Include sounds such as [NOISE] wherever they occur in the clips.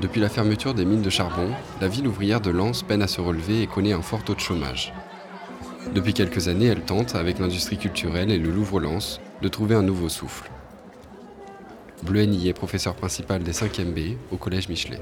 Depuis la fermeture des mines de charbon, la ville ouvrière de Lens peine à se relever et connaît un fort taux de chômage. Depuis quelques années, elle tente, avec l'industrie culturelle et le Louvre-Lens, de trouver un nouveau souffle. Bleu est professeur principal des 5e B au Collège Michelet.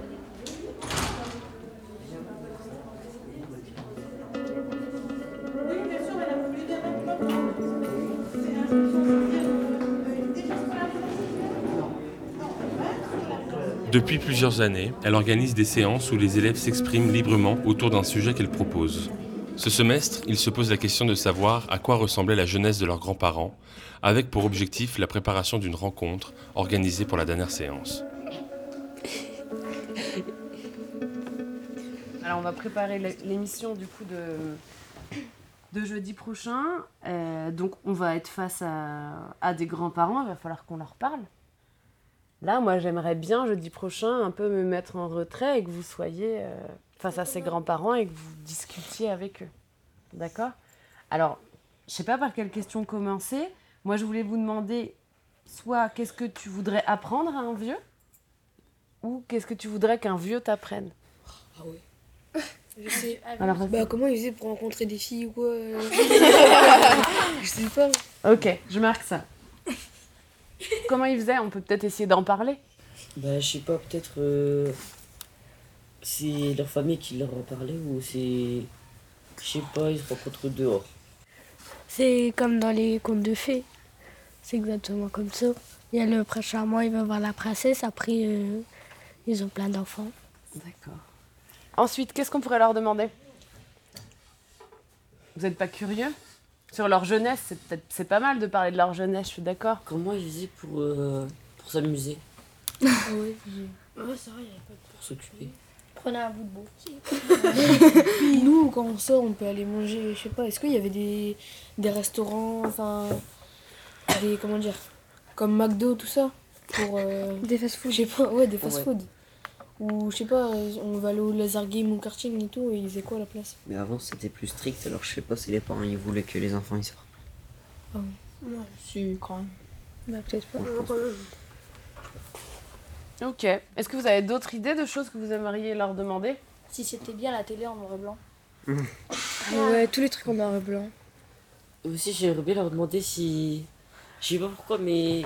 Depuis plusieurs années, elle organise des séances où les élèves s'expriment librement autour d'un sujet qu'elle propose. Ce semestre, ils se posent la question de savoir à quoi ressemblait la jeunesse de leurs grands-parents, avec pour objectif la préparation d'une rencontre organisée pour la dernière séance. Alors on va préparer l'émission du coup de, jeudi prochain. Euh, donc on va être face à des grands-parents, il va falloir qu'on leur parle. Là, moi, j'aimerais bien jeudi prochain un peu me mettre en retrait et que vous soyez euh, face à ces grands-parents et que vous discutiez avec eux. D'accord? Alors, je sais pas par quelle question commencer. Moi, je voulais vous demander soit qu'est-ce que tu voudrais apprendre à un vieux ou qu'est-ce que tu voudrais qu'un vieux t'apprenne? Ah oui. [LAUGHS] Je sais. Alors, bah, comment il faisait pour rencontrer des filles ou quoi [LAUGHS] Je sais pas. Ok, je marque ça. Comment ils faisaient On peut peut-être essayer d'en parler. Bah, je sais pas, peut-être. Euh, c'est leur famille qui leur a parlé ou c'est. Je sais pas, ils se rencontrent dehors. C'est comme dans les contes de fées. C'est exactement comme ça. Il y a le prince charmant, il va voir la princesse, après euh, ils ont plein d'enfants. D'accord. Ensuite, qu'est-ce qu'on pourrait leur demander? Vous n'êtes pas curieux? Sur leur jeunesse, c'est peut-être c'est pas mal de parler de leur jeunesse, je suis d'accord. Comment ils faisaient pour, euh, pour s'amuser ah Oui, ouais, c'est vrai, il n'y avait pas de... Pour s'occuper. Prenez un bout de. Puis [LAUGHS] nous, quand on sort, on peut aller manger, je sais pas, est-ce qu'il y avait des, des restaurants, enfin, des, comment dire, comme McDo, tout ça pour, euh, Des fast-food. Je sais pas, ouais, des fast-food. Ou je sais pas, on va aller au laser game ou karting et tout, et ils faisaient quoi à la place Mais avant c'était plus strict, alors je sais pas si les parents ils voulaient que les enfants y sortent. Ah ouais, si, quand même. Bah peut-être pas. Ok. Est-ce que vous avez d'autres idées de choses que vous aimeriez leur demander? Si c'était bien la télé en noir et blanc. ouais, tous les trucs en noir et blanc. Aussi, j'aimerais bien leur demander si. Je sais pas pourquoi, mais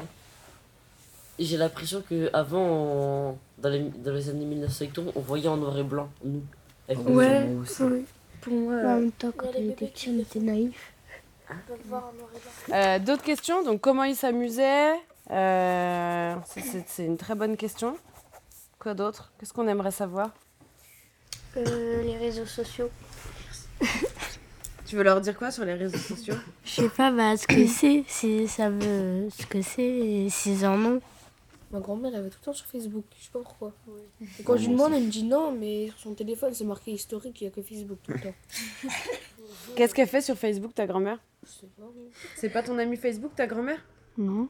j'ai l'impression que avant dans, les, dans les années 1980 on voyait en noir et blanc nous. Ouais, pour moi en même temps quand on était petits on était naïfs. Euh, d'autres questions? Donc comment ils s'amusaient? Euh, c'est une très bonne question. Quoi d'autre? Qu'est-ce qu'on aimerait savoir? Euh, les réseaux sociaux. Tu veux leur dire quoi sur les réseaux sociaux? Je sais pas bah, ce que c'est si ça veut ce que c'est s'ils en ont Ma grand-mère, elle va tout le temps sur Facebook. Je sais pas pourquoi. Et quand je lui demande, elle me dit non, mais sur son téléphone, c'est marqué historique, il n'y a que Facebook tout le temps. [LAUGHS] Qu'est-ce qu'elle fait sur Facebook, ta grand-mère? Je sais pas. C'est pas ton ami Facebook, ta grand-mère? Non.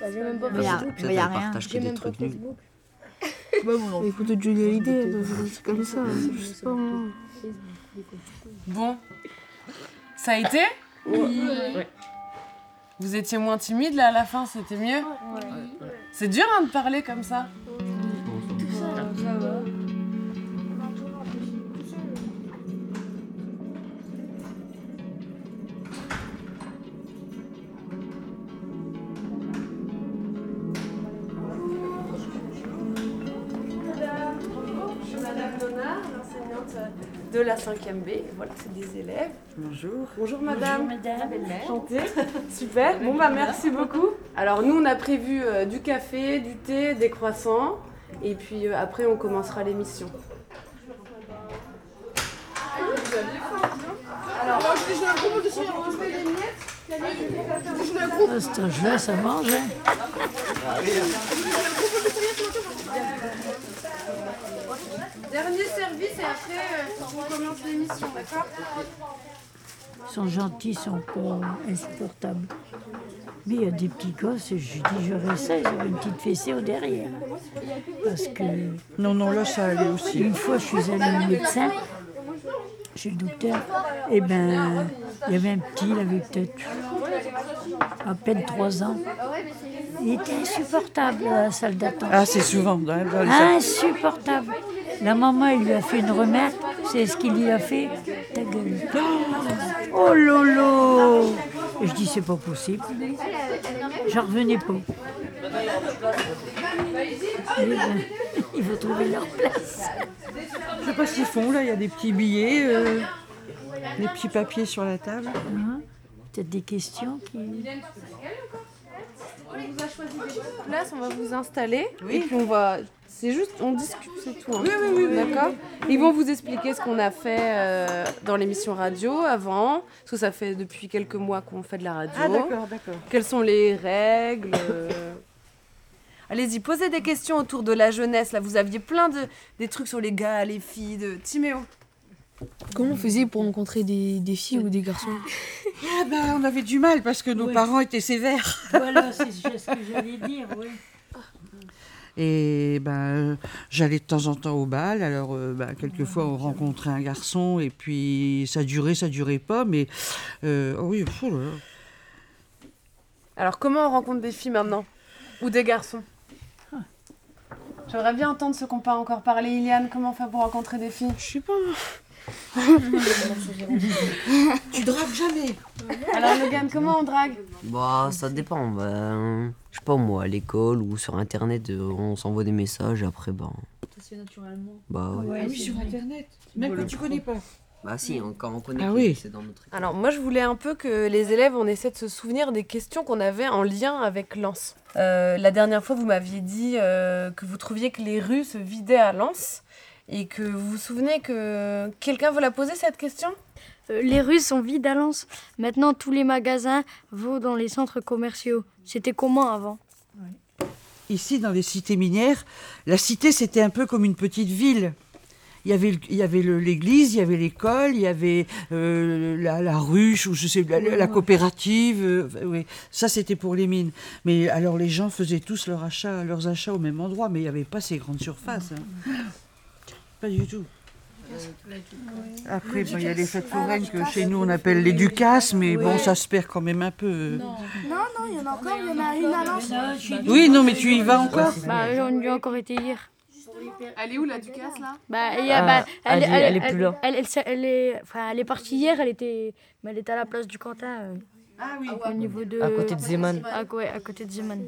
Bah, j'ai même pas Facebook. Il y a rien. J'ai même pas Facebook. [LAUGHS] bah bon, écoute, Johnny Hallyday, c'est comme ça. Je sais pas. Bon. Ça a été? Oui. Ouais. Vous étiez moins timide là à la fin, c'était mieux C'est dur hein, de parler comme ça de la 5e B. Voilà, c'est des élèves. Bonjour. Bonjour madame. Bonjour madame. Enchantée. [LAUGHS] Super. Bon bah merci beaucoup. Alors nous on a prévu euh, du café, du thé, des croissants et puis euh, après on commencera l'émission. Alors, je des miettes. C'est un jeu, ça mange. Hein. Après euh, on commence l'émission, d'accord Ils sont gentils, ils sont pas insupportables. Mais il y a des petits gosses, je dis j'aurais ça, ils ont une petite fessée au derrière. Parce que. Non, non, là ça allait aussi. Une fois, je suis allée au médecin chez le docteur, et ben, il y avait un petit, il avait peut-être à peine 3 ans. Il était insupportable à la salle d'attente. Ah, c'est souvent les Insupportable. La maman, elle lui a fait une remarque. C'est ce qu'il lui a fait. Ta gueule. Oh lolo Et je dis, c'est pas possible. J'en revenais pas. Ben, il faut trouver leur place. Je sais pas ce qu'ils font là, il y a des petits billets, euh, des petits papiers sur la table. Hein? Peut-être des questions qui. On vous a choisi des places, on va vous installer. Et puis on va. C'est juste, on discute, c'est tout. hein. Oui, oui, oui, oui, D'accord Ils vont vous expliquer ce qu'on a fait euh, dans l'émission radio avant. Parce que ça fait depuis quelques mois qu'on fait de la radio. Ah d'accord, d'accord. Quelles sont les règles euh. [LAUGHS] Allez-y, posez des questions autour de la jeunesse. Là, vous aviez plein de des trucs sur les gars, les filles, de Timéo. Comment on faisait pour rencontrer des, des filles ou des garçons [LAUGHS] Ah ben, on avait du mal parce que nos Oui. parents étaient sévères. [LAUGHS] Voilà, c'est ce que j'allais dire, oui. Et ben, j'allais de temps en temps au bal. Alors, euh, ben, quelquefois, on rencontrait un garçon et puis ça durait, ça durait pas. Mais euh, oh oui, oh là là. Alors, comment on rencontre des filles maintenant Ou des garçons? J'aimerais bien entendre ceux qui n'ont pas encore parlé. Iliane, comment on fait pour rencontrer des filles? Je sais pas. [LAUGHS] tu dragues jamais. Alors, Logan, comment on drague Bah, ça dépend. Ben, je sais pas moi, à l'école ou sur internet, euh, on s'envoie des messages et après, ben. Bah ouais. Ah oui, sur internet. Même que tu connais pas. Bah si, on- quand on connaît Ah qui, oui. c'est dans notre école. Alors, moi, je voulais un peu que les élèves, on essaie de se souvenir des questions qu'on avait en lien avec Lens. Euh, la dernière fois, vous m'aviez dit euh, que vous trouviez que les rues se vidaient à Lens. Et que vous vous souvenez que quelqu'un veut la poser cette question? Euh, les rues sont vides à Lens. Maintenant, tous les magasins vont dans les centres commerciaux. C'était comment avant? Ici, dans les cités minières, la cité, c'était un peu comme une petite ville. Il y avait, il y avait l'église, il y avait l'école, il y avait euh, la, la ruche, ou je sais, la, la coopérative. euh, oui. Ça, c'était pour les mines. Mais alors, les gens faisaient tous leur achat, leurs achats au même endroit, mais il n'y avait pas ces grandes surfaces. hein. Pas du tout. Après, bon, il y a les fêtes foraines que chez nous, on appelle les ducasses, mais bon, ça se perd quand même un peu. Non, non, il y en a encore, il y en a une à Lens. Oui, non, mais tu y vas encore Bah, j'en ai encore été hier. Elle est où la Ducasse là? Bah, y a- Ah, bah, elle est- elle est plus là. Elle, elle, elle est, enfin, elle est partie hier, elle était, mais elle était à la place du Quentin, euh, Ah oui. au niveau de... À côté de Zeman. À, ouais, à côté de Zeman.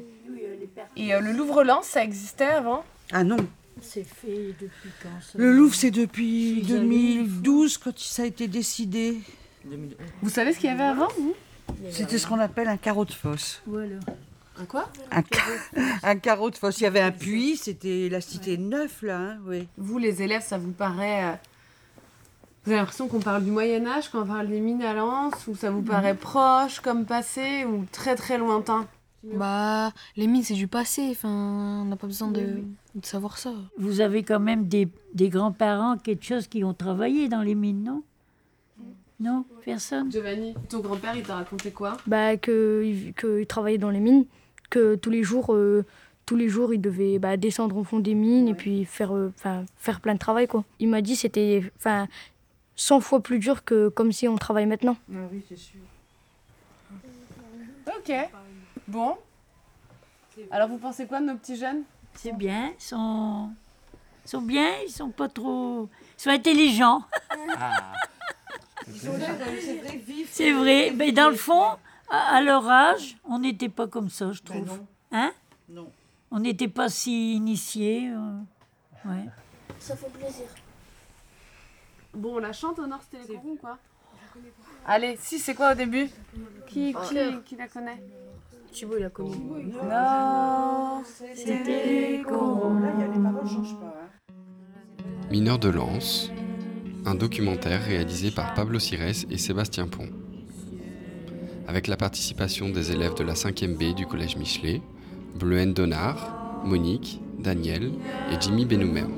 Et euh, le Louvre-Lens, ça existait avant? Ah non. C'est fait depuis quand ça Le Louvre, c'est depuis Ils avaient- 2012 quand ça a été décidé. Vous savez ce qu'il y avait avant vous? C'était ce qu'on appelle un carreau de fosse. Voilà. Un quoi? Un, ca- [LAUGHS] un carreau de fosse. Il y avait un puits, c'était la cité Neuf, là, hein, oui. Vous, les élèves, ça vous paraît. euh, Vous avez l'impression qu'on parle du Moyen-Âge quand on parle des mines à Lens Ou ça vous paraît proche comme passé ou très très lointain? Bah, les mines, c'est du passé. Enfin, on n'a pas besoin de, de savoir ça. Vous avez quand même des, des grands-parents, quelque chose qui ont travaillé dans les mines, non? Non? Personne? Giovanni, ton grand-père, il t'a raconté quoi? Bah, que, que il travaillait dans les mines, que tous les jours, euh, tous les jours, il devait bah, descendre au fond des mines et puis faire, euh, faire plein de travail, quoi. Il m'a dit que c'était, enfin, 100 fois plus dur que comme si on travaille maintenant. Ah oui, c'est sûr. Ok. Bon. Alors vous pensez quoi de nos petits jeunes? C'est bien, ils sont, ils sont bien, ils sont pas trop... Ils sont intelligents. [LAUGHS] C'est vrai, mais dans le fond, à, leur âge, on n'était pas comme ça, je trouve. non. Hein? Non. On n'était pas si initiés. euh, ouais. Ça fait plaisir. Bon, on la chante au Nord Télécom ou quoi Allez, si, c'est quoi au début qui, qui, qui la connaît Thibaut, il a connu. Non, c'était Là, il y a- les paroles changent pas. hein. Mineurs de Lens, un documentaire réalisé par Pablo Cires et Sébastien Pont. Avec la participation des élèves de la 5e B du collège Michelet, Bleuen Donard, Monique, Daniel et Jimmy Benoumem.